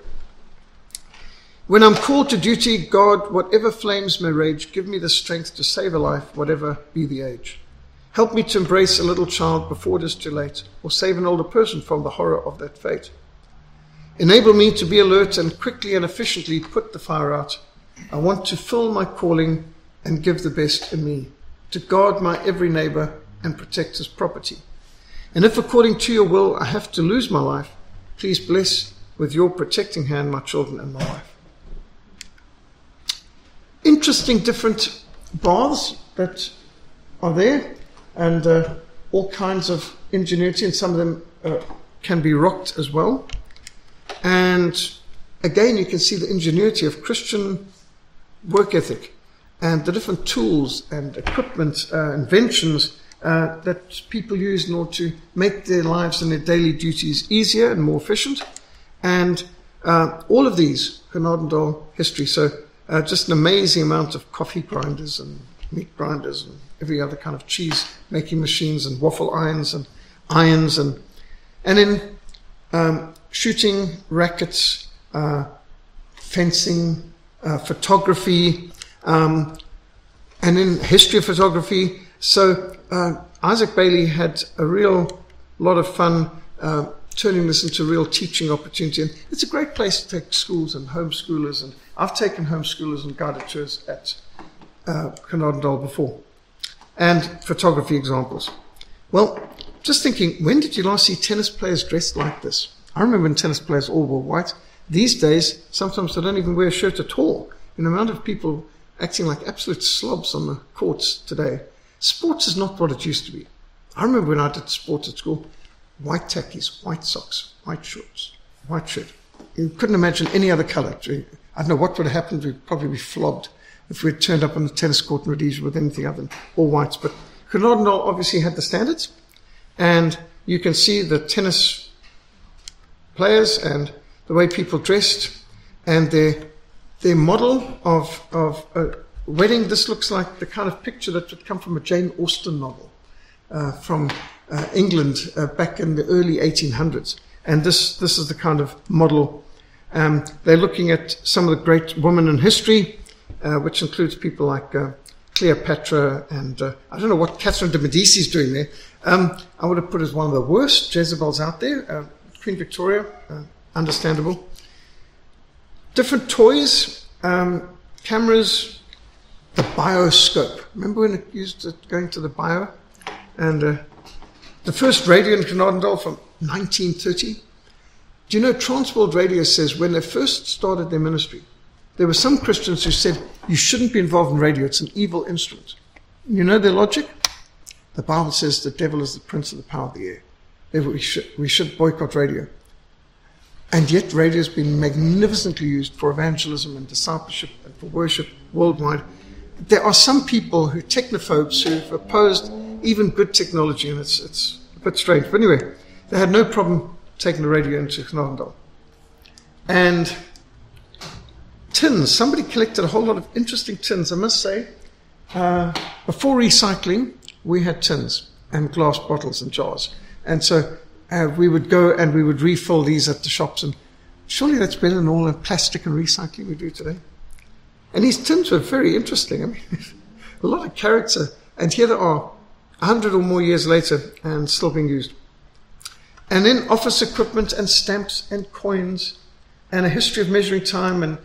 When I'm called to duty, God, whatever flames may rage, give me the strength to save a life, whatever be the age. Help me to embrace a little child before it is too late, or save an older person from the horror of that fate. Enable me to be alert and quickly and efficiently put the fire out. I want to fill my calling and give the best in me, to guard my every neighbor and protect his property. And if according to your will I have to lose my life, please bless with your protecting hand my children and my wife. Interesting different baths that are there and uh, all kinds of ingenuity, and some of them uh, can be rocked as well. And again, you can see the ingenuity of Christian work ethic and the different tools and equipment, uh, inventions uh, that people use in order to make their lives and their daily duties easier and more efficient. And uh, all of these, Genadendal history. So uh, just an amazing amount of coffee grinders and meat grinders and every other kind of cheese making machines and waffle irons and irons and and in um, shooting, rackets, uh, fencing, uh, photography, um, and in history of photography. So uh, Isaac Bailey had a real lot of fun uh, turning this into real teaching opportunity. And it's a great place to take schools and homeschoolers. And I've taken homeschoolers and guided tours at uh, Genadendal before. And photography examples. Well, just thinking, when did you last see tennis players dressed like this? I remember when tennis players all wore white. These days, sometimes they don't even wear a shirt at all. And the amount of people acting like absolute slobs on the courts today. Sports is not what it used to be. I remember when I did sports at school, white tackies, white socks, white shorts, white shirt. You couldn't imagine any other color. I don't know what would have happened. We'd probably be flogged if we turned up on the tennis court in Rhodesia with anything other than all whites. But Genadendal obviously had the standards. And you can see the tennis players and the way people dressed and their, their model of, of a wedding. This looks like the kind of picture that would come from a Jane Austen novel uh, from uh, England uh, back in the early 1800s. And this, this is the kind of model. Um, they're looking at some of the great women in history, uh, which includes people like uh, Cleopatra and uh, I don't know what Catherine de Medici is doing there. Um, I would have put as one of the worst Jezebels out there. Queen Victoria, understandable. Different toys, um, cameras, the bioscope. Remember when it used it going to the bio? And uh, the first radio in Genadendal from 1930. Do you know Transworld Radio says when they first started their ministry, there were some Christians who said, You shouldn't be involved in radio, it's an evil instrument. You know their logic? The Bible says the devil is the prince of the power of the air. We should, we should boycott radio. And yet, radio has been magnificently used for evangelism and discipleship and for worship worldwide. There are some people who, technophobes, who've opposed even good technology, and it's, it's a bit strange. But anyway, they had no problem taking the radio into Genadendal. And tins. Somebody collected a whole lot of interesting tins. I must say, uh, before recycling, we had tins and glass bottles and jars. And so uh, we would go and we would refill these at the shops. And surely that's better than all the plastic and recycling we do today. And these tins were very interesting. I mean, a lot of character. And here they are, 100 or more years later, and still being used. And then office equipment and stamps and coins and a history of measuring time and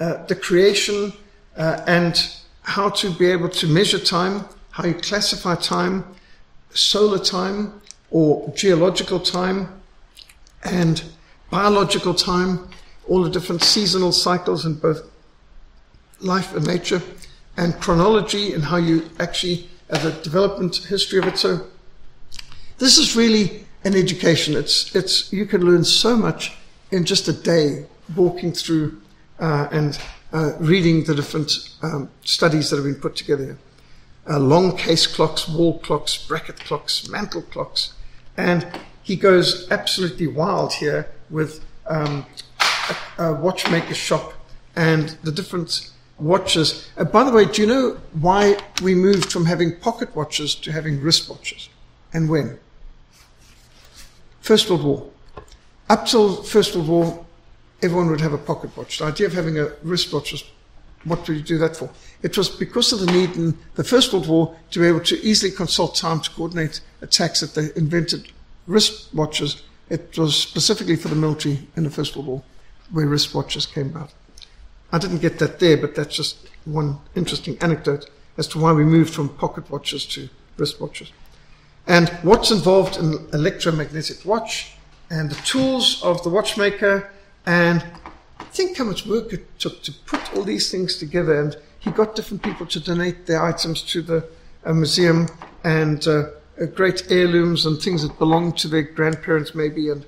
uh, the creation uh, and how to be able to measure time, how you classify time, solar time or geological time, and biological time, all the different seasonal cycles in both life and nature, and chronology and how you actually have a development history of it. So this is really an education. It's, it's, you can learn so much in just a day walking through and uh, reading the different um, studies that have been put together. Uh, long case clocks, wall clocks, bracket clocks, mantle clocks. And he goes absolutely wild here with um, a, a, watchmaker shop and the different watches. Uh, by the way, do you know why we moved from having pocket watches to having wristwatches? And when? First World War. Up till First World War, everyone would have a pocket watch. The idea of having a wristwatch was, what would you do that for? It was because of the need in the First World War to be able to easily consult time to coordinate attacks that they invented wristwatches. It was specifically for the military in the First World War where wristwatches came about. I didn't get that there, but that's just one interesting anecdote as to why we moved from pocket watches to wristwatches. And what's involved in electromagnetic watch and the tools of the watchmaker and think how much work it took to put all these things together. And he got different people to donate their items to the uh, museum and uh, uh, great heirlooms and things that belonged to their grandparents, maybe, and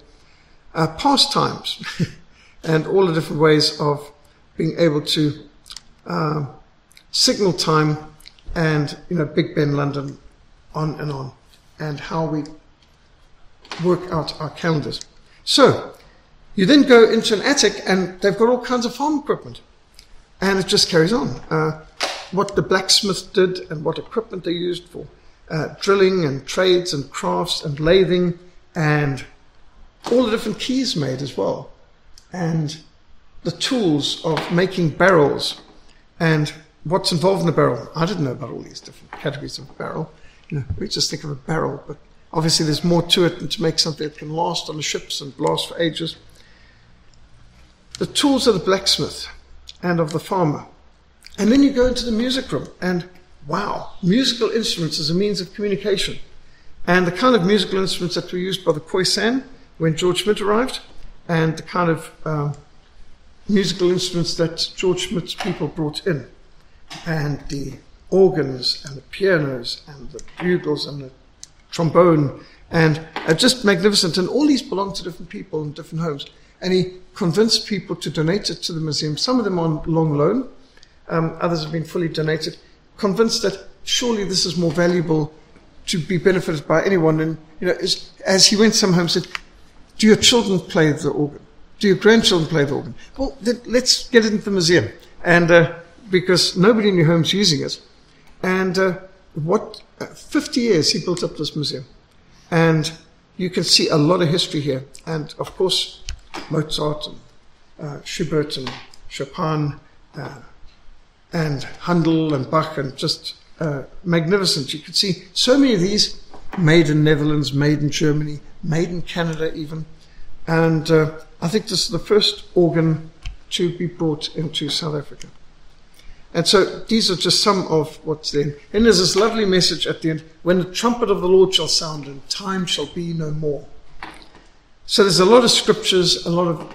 uh, pastimes. and all the different ways of being able to uh, signal time and, you know, Big Ben London, on and on, and how we work out our calendars. So, you then go into an attic and they've got all kinds of farm equipment. And it just carries on. Uh, what the blacksmith did and what equipment they used for uh, drilling and trades and crafts and lathing and all the different keys made as well. And the tools of making barrels and what's involved in a barrel. I didn't know about all these different categories of barrel. You know, we just think of a barrel, but obviously there's more to it than to make something that can last on the ships and last for ages. The tools of the blacksmith and of the farmer. And then you go into the music room, and wow, musical instruments as a means of communication. And the kind of musical instruments that were used by the Khoisan when George Schmidt arrived, and the kind of uh, musical instruments that George Schmidt's people brought in, and the organs and the pianos and the bugles and the trombone, and uh, just magnificent. And all these belong to different people in different homes. And he convinced people to donate it to the museum. Some of them on long loan, um, others have been fully donated. Convinced that surely this is more valuable to be benefited by anyone. And you know, as, as he went some home, said, "Do your children play the organ? Do your grandchildren play the organ? Well, then let's get it into the museum." And uh, because nobody in your home's using it, and uh, what uh, 50 years he built up this museum, and you can see a lot of history here. And of course, Mozart and uh, Schubert and Chopin uh, and Handel and Bach and just uh, magnificent. You could see so many of these made in Netherlands, made in Germany, made in Canada even. And uh, I think this is the first organ to be brought into South Africa. And so these are just some of what's there. And there's this lovely message at the end when the trumpet of the Lord shall sound and time shall be no more. So there's a lot of scriptures, a lot of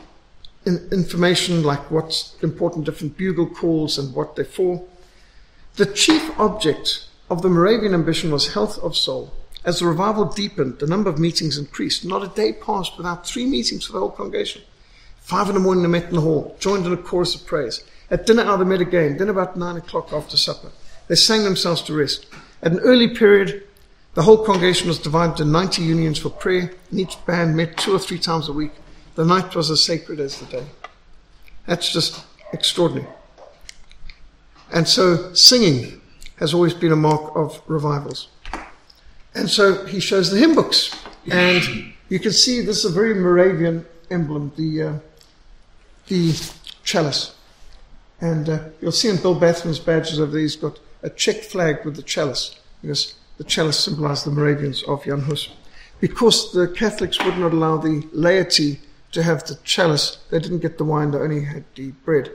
in- information like what's important different bugle calls and what they're for. The chief object of the Moravian ambition was health of soul. As the revival deepened, the number of meetings increased. Not a day passed without three meetings for the whole congregation. Five in the morning they met in the hall, joined in a chorus of praise. At dinner hour they met again, then about nine o'clock after supper. They sang themselves to rest. At an early period, the whole congregation was divided into 90 unions for prayer, and each band met two or three times a week. The night was as sacred as the day. That's just extraordinary. And so singing has always been a mark of revivals. And so he shows the hymn books. And you can see this is a very Moravian emblem, the, uh, the chalice. And uh, you'll see in Bill Bathman's badges over there, he's got a Czech flag with the chalice, because the chalice symbolized the Moravians of Jan Hus. Because the Catholics would not allow the laity to have the chalice, they didn't get the wine, they only had the bread,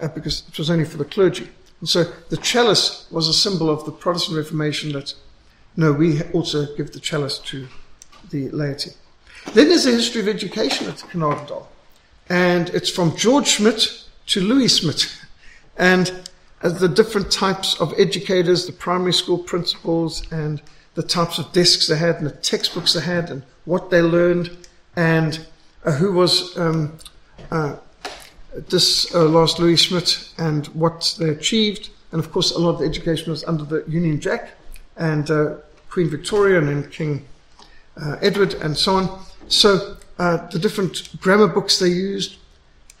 uh, because it was only for the clergy. And so the chalice was a symbol of the Protestant Reformation that, no, we also give the chalice to the laity. Then there's a history of education at Genadendal. And it's from George Schmidt to Louis Schmidt. And as the different types of educators, the primary school principals, and the types of desks they had, and the textbooks they had, and what they learned, and uh, who was um, uh, this uh, last Louis Schmidt, and what they achieved. And of course, a lot of the education was under the Union Jack and uh, Queen Victoria and then King uh, Edward and so on. So uh, the different grammar books they used,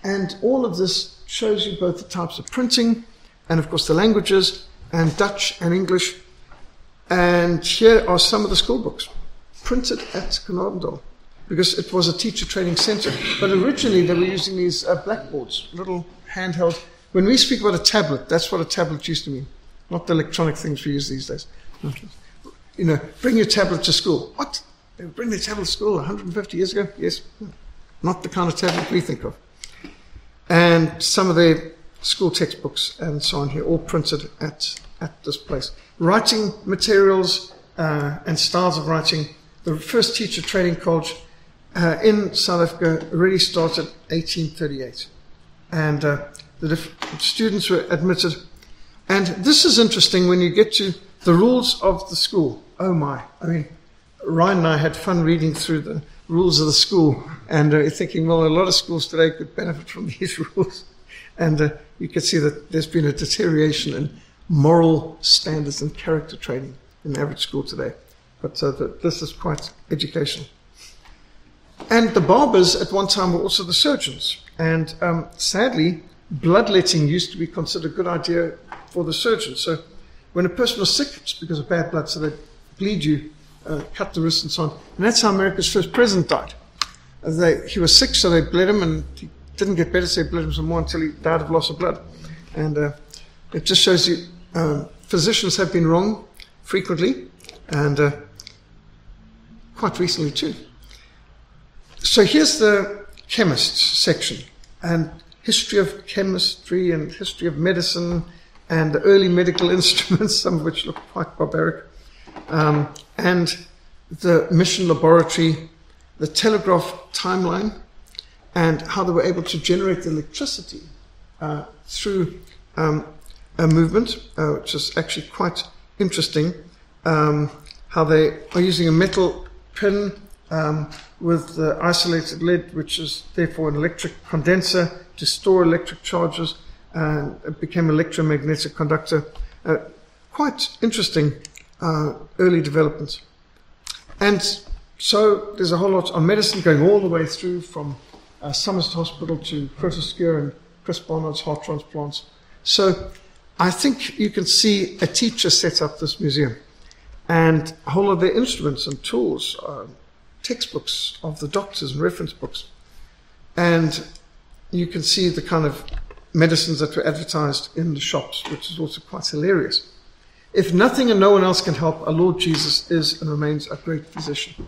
and all of this shows you both the types of printing and, of course, the languages and Dutch and English. And here are some of the school books printed at Genadendal because it was a teacher training center. But originally they were using these uh, blackboards, little handheld. When we speak about a tablet, that's what a tablet used to mean, not the electronic things we use these days. You know, bring your tablet to school. What? They would bring their tablet to school 150 years ago? Yes. Not the kind of tablet we think of. And some of the school textbooks and so on here, all printed at, at this place. Writing materials uh, and styles of writing. The first teacher training college uh, in South Africa really started 1838. And uh, the students were admitted. And this is interesting when you get to the rules of the school. Oh my. I mean, Ryan and I had fun reading through the rules of the school. And uh, thinking, well, a lot of schools today could benefit from these rules. And uh, you can see that there's been a deterioration in moral standards and character training in average school today. But uh, the, this is quite educational. And the barbers at one time were also the surgeons. And um, sadly, bloodletting used to be considered a good idea for the surgeon. So when a person was sick, it's because of bad blood, so they bleed you, uh, cut the wrist, and so on. And that's how America's first president died. Uh, they, he was sick, so they bled him, and he didn't get better, bled him some more until he died of loss of blood. And uh, it just shows you um, physicians have been wrong frequently, and uh, quite recently too. So here's the chemists section, and history of chemistry and history of medicine and the early medical instruments, some of which look quite barbaric, um, and the mission laboratory, the telegraph timeline, and how they were able to generate electricity uh, through um, a movement, uh, which is actually quite interesting. Um, how they are using a metal pin um, with the isolated lead, which is therefore an electric condenser to store electric charges, and it became electromagnetic conductor. Uh, quite interesting uh, early developments. And so there's a whole lot on medicine going all the way through from uh, Somerset Hospital to Groote Schuur and Chris Barnard's heart transplants. So I think you can see a teacher set up this museum and a whole lot of their instruments and tools, uh, textbooks of the doctors and reference books. And you can see the kind of medicines that were advertised in the shops, which is also quite hilarious. If nothing and no one else can help, our Lord Jesus is and remains a great physician.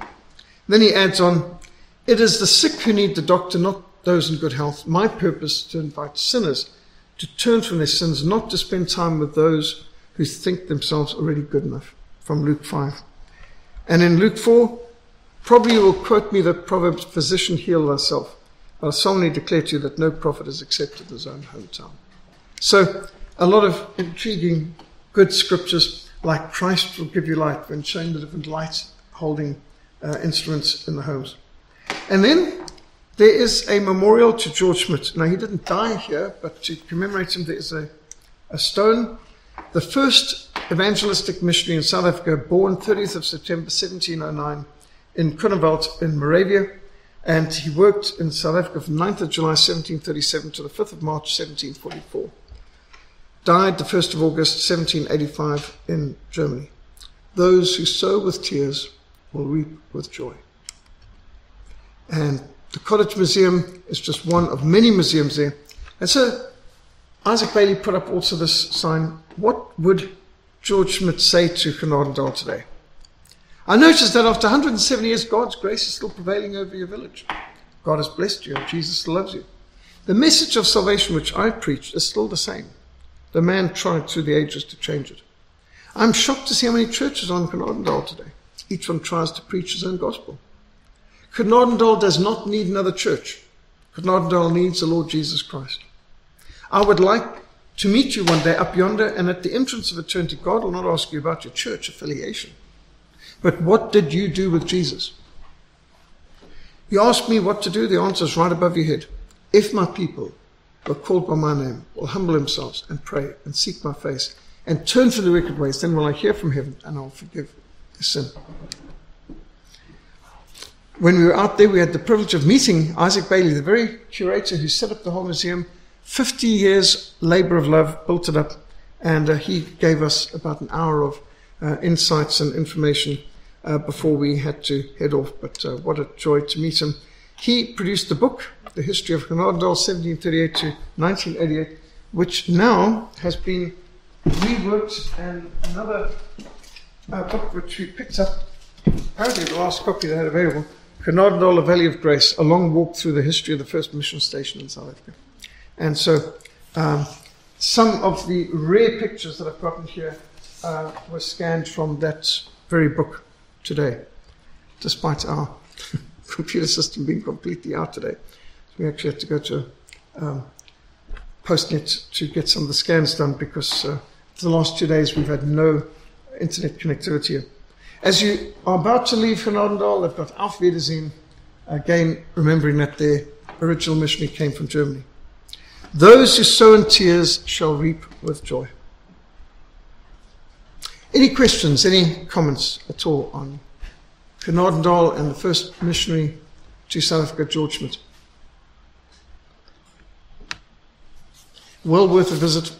Then he adds on, It is the sick who need the doctor, not those in good health. My purpose is to invite sinners to turn from their sins, not to spend time with those who think themselves already good enough. From Luke 5. And in Luke 4, probably you will quote me the proverb, physician heal thyself. I solemnly declare to you that no prophet is accepted his own hometown. So, a lot of intriguing, good scriptures like Christ will give you light when showing the different light holding uh, instruments in the homes. And then there is a memorial to George Schmidt. Now, he didn't die here, but to commemorate him, there is a, a stone. The first evangelistic missionary in South Africa, born 30th of September 1709 in Groenewald in Moravia, and he worked in South Africa from 9th of July 1737 to the 5th of March 1744. Died the 1st of August 1785 in Germany. Those who sow with tears will reap with joy. And the Cottage Museum is just one of many museums there. And so Isaac Bailey put up also this sign What would George Schmidt say to Genadendal today? I notice that after 170 years, God's grace is still prevailing over your village. God has blessed you, and Jesus loves you. The message of salvation which I preached is still the same. The man tried through the ages to change it. I'm shocked to see how many churches are on Genadendal today. Each one tries to preach his own gospel. Genadendal does not need another church. Genadendal needs the Lord Jesus Christ. I would like to meet you one day up yonder, and at the entrance of eternity, God will not ask you about your church affiliation. But what did you do with Jesus? You ask me what to do, the answer is right above your head. If my people who are called by my name will humble themselves and pray and seek my face and turn from the wicked ways, then will I hear from heaven and I'll forgive their sin. When we were out there, we had the privilege of meeting Isaac Bailey, the very curator who set up the whole museum. 50 years labor of love, built it up, and uh, he gave us about an hour of uh, insights and information uh, before we had to head off. But uh, what a joy to meet him. He produced the book, The History of Genadendal, 1738 to 1988, which now has been reworked and another uh, book which we picked up, apparently the last copy they had available, Genadendal, A Valley of Grace, a long walk through the history of the first mission station in South Africa. And so um, some of the rare pictures that I've gotten here uh, were scanned from that very book today, despite our computer system being completely out today. So we actually had to go to um, Postnet to get some of the scans done because uh, the last two days we've had no internet connectivity. As you are about to leave Genadendal, they've got Auf Wiedersehen Again, remembering that their original missionary came from Germany. Those who sow in tears shall reap with joy. Any questions, any comments at all on Genadendal and the first missionary to South Africa, George Schmidt? Well worth a visit.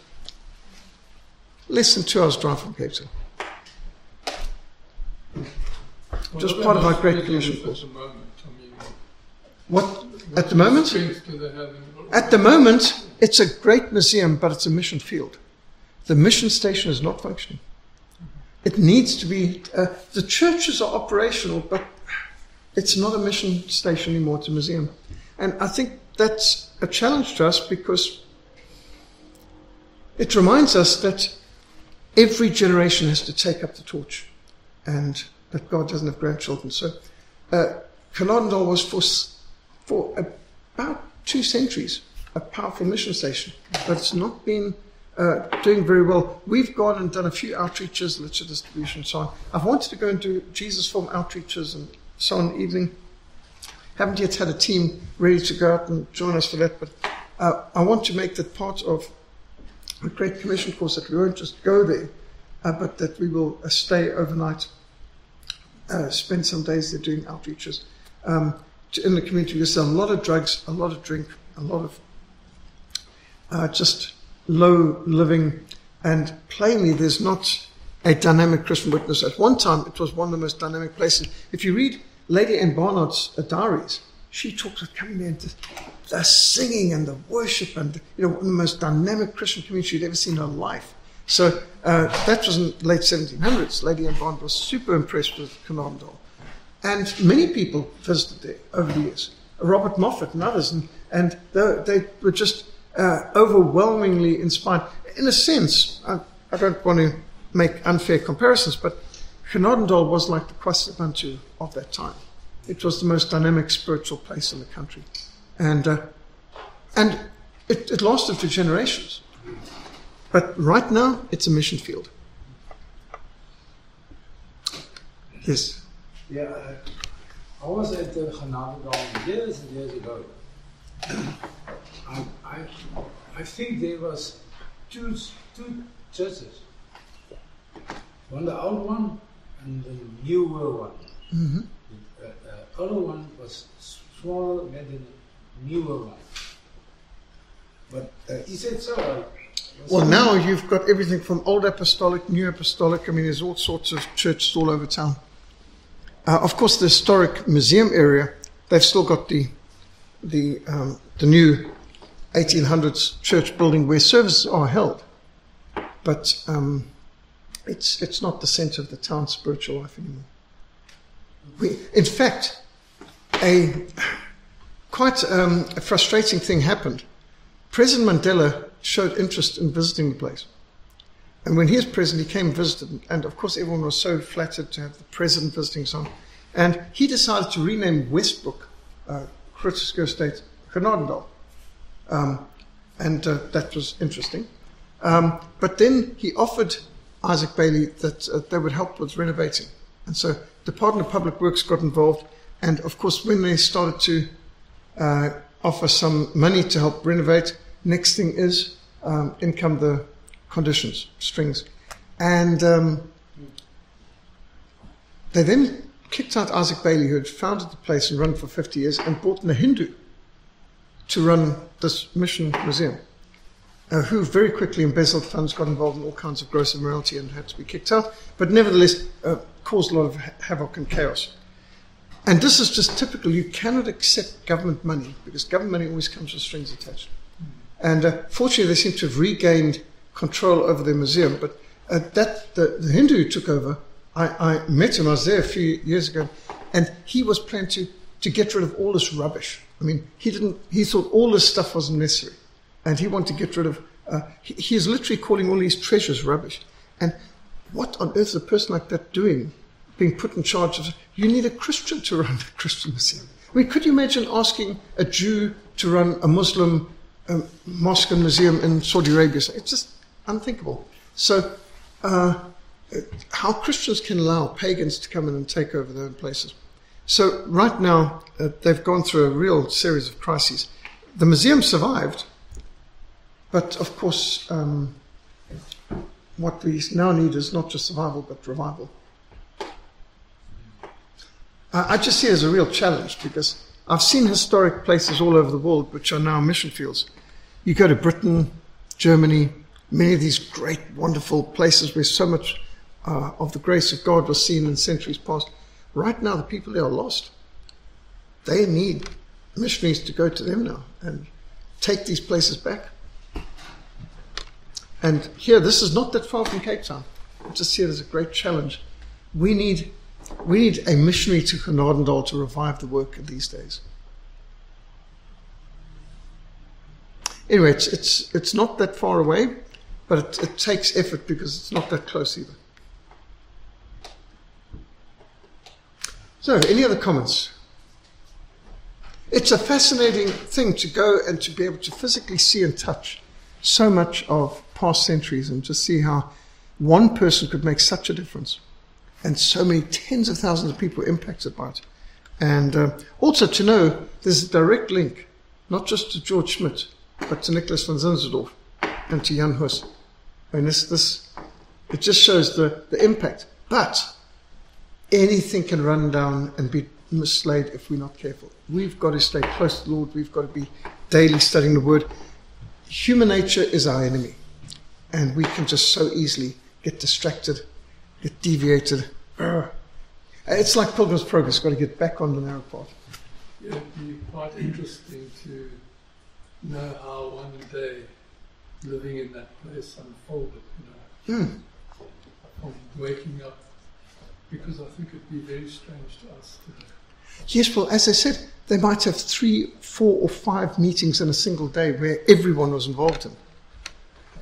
Less than two hours drive from Cape Town. Just part of our Great Commission. What at the moment? At the moment, it's a great museum, but it's a mission field. The mission station is not functioning. It needs to be. Uh, the churches are operational, but it's not a mission station anymore. It's a museum, and I think that's a challenge to us because it reminds us that every generation has to take up the torch, and that God doesn't have grandchildren. So, uh, was for for about two centuries a powerful mission station, but it's not been uh, doing very well. We've gone and done a few outreaches, literature distribution, and so on. I've wanted to go and do Jesus Film outreaches and so on evening. Haven't yet had a team ready to go out and join us for that, but uh, I want to make that part of the Great Commission course that we won't just go there, uh, but that we will uh, stay overnight, uh, spend some days there doing outreaches um, to, in the community. There's a lot of drugs, a lot of drink, a lot of uh, just low living, and plainly there's not a dynamic Christian witness. At one time, it was one of the most dynamic places. If you read Lady Anne Barnard's uh, diaries, she talks of coming there and the singing and the worship and you know one of the most dynamic Christian community you'd ever seen in her life. So uh, that was in the late 1700s. Lady Anne Barnard was super impressed with Genadendal. And many people visited there over the years. Robert Moffat and others, and, and they, they were just uh, overwhelmingly inspired. In a sense, I, I, don't want to make unfair comparisons, but Genadendal was like the KwaZulu of that time. It was the most dynamic spiritual place in the country. And, uh, and it, it lasted for generations. But right now, it's a mission field. Yes?
Yeah, uh, I was at the Genadendal years and years ago. I, I, I think there was two, two churches. One the old one and the newer one. Mm-hmm. The, uh, the old one was smaller than the newer one. But uh, he said so.
Well, now you've got everything from old apostolic, new apostolic. I mean, there's all sorts of churches all over town. Uh, of course, the historic museum area, they've still got the the um, the new 1800s church building where services are held, but um, it's it's not the centre of the town's spiritual life anymore. We, in fact, a quite um, a frustrating thing happened. President Mandela showed interest in visiting the place. And when he was president, he came and visited. And of course, everyone was so flattered to have the president visiting so on. And he decided to rename Westbrooke, uh, State, Genadendal. Um, and uh, that was interesting. Um, but then he offered Isaac Bailey that uh, they would help with renovating. And so the Department of Public Works got involved. And of course, when they started to uh, offer some money to help renovate, next thing is um, in come the conditions, strings. And um, they then kicked out Isaac Bailey, who had founded the place and run for 50 years, and brought in a Hindu to run this mission museum, uh, who very quickly embezzled funds, got involved in all kinds of gross immorality, and had to be kicked out, but nevertheless uh, caused a lot of havoc and chaos. And this is just typical. You cannot accept government money because government money always comes with strings attached. And uh, fortunately, they seem to have regained control over the museum. But uh, that the, the Hindu who took over, I, I met him. I was there a few years ago, and he was planning to to get rid of all this rubbish I mean, he didn't. He thought all this stuff wasn't necessary, and he wanted to get rid of. Uh, he, is literally calling all these treasures rubbish. And what on earth is a person like that doing, being put in charge of? You need a Christian to run a Christian museum. I mean, could you imagine asking a Jew to run a Muslim um, mosque and museum in Saudi Arabia? It's just unthinkable. So, uh, how Christians can allow pagans to come in and take over their own places. So right now, uh, they've gone through a real series of crises. The museum survived, but of course, um, what we now need is not just survival, but revival. I, I just see it as a real challenge because I've seen historic places all over the world which are now mission fields. You go to Britain, Germany, many of these great, wonderful places where so much uh, of the grace of God was seen in centuries past. Right now, the people there are lost. They need missionaries to go to them now and take these places back. And here, this is not that far from Cape Town. I just see it as a great challenge. We need, we need a missionary to Genadendal to revive the work these days. Anyway, it's, it's, it's not that far away, but it, it takes effort because it's not that close either. So, any other comments? It's a fascinating thing to go and to be able to physically see and touch so much of past centuries and to see how one person could make such a difference and so many tens of thousands of people impacted by it. And uh, also to know there's a direct link, not just to George Schmidt, but to Nicholas van Zinzendorf and to Jan Hus. I mean, this, this, it just shows the, the impact. But anything can run down and be mislaid if we're not careful. We've got to stay close to the Lord. We've got to be daily studying the Word. Human nature is our enemy, and we can just so easily get distracted, get deviated. Uh, it's like Pilgrim's Progress. Got to get back on the narrow path.
Yeah, it'd be quite interesting to know how one day living in that place unfolded. You know,
hmm.
from waking up because I think it'd be very strange to us today.
Yes, well, as I said, they might have three, four, or five meetings in a single day where everyone was involved in.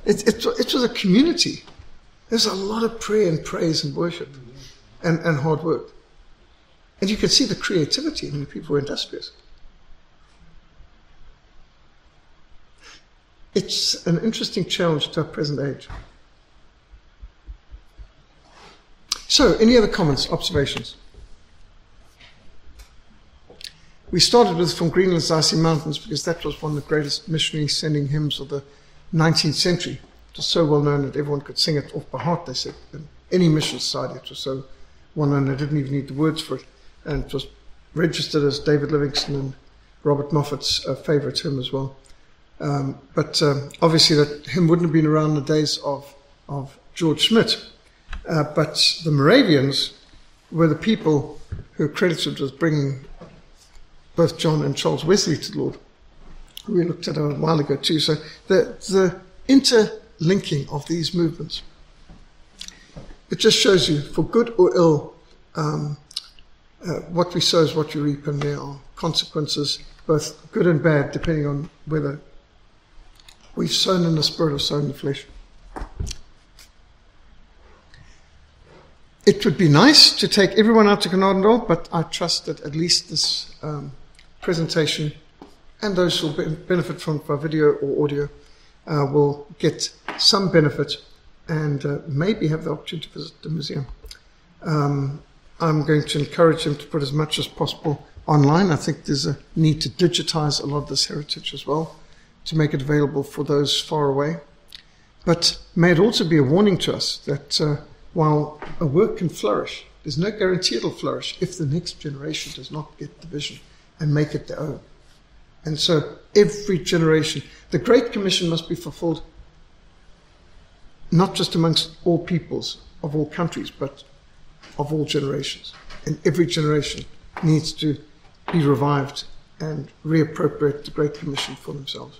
It, it, it was a community. There's a lot of prayer and praise and worship and, and hard work. And you can see the creativity. I the people who are industrious. It's an interesting challenge to our present age. So, any other comments, observations? We started with From Greenland's Icy Mountains because that was one of the greatest missionary sending hymns of the 19th century. It was so well known that everyone could sing it off by heart, they said. In any mission society, it was so well known they didn't even need the words for it. And it was registered as David Livingstone and Robert Moffat's uh, favorite hymn as well. Um, but um, obviously, that hymn wouldn't have been around in the days of, of George Schmidt. Uh, but the Moravians were the people who are credited with bringing both John and Charles Wesley to the Lord. We looked at it a while ago too. So the, the interlinking of these movements, it just shows you, for good or ill, um, uh, what we sow is what you reap, and there are consequences, both good and bad, depending on whether we've sown in the spirit or sown in the flesh. It would be nice to take everyone out to Genadendal, but I trust that at least this um, presentation and those who will benefit from our video or audio uh, will get some benefit and uh, maybe have the opportunity to visit the museum. Um, I'm going to encourage them to put as much as possible online. I think there's a need to digitize a lot of this heritage as well to make it available for those far away. But may it also be a warning to us that uh, while a work can flourish, there's no guarantee it'll flourish if the next generation does not get the vision and make it their own. And so every generation, the Great Commission must be fulfilled not just amongst all peoples of all countries, but of all generations. And every generation needs to be revived and reappropriate the Great Commission for themselves.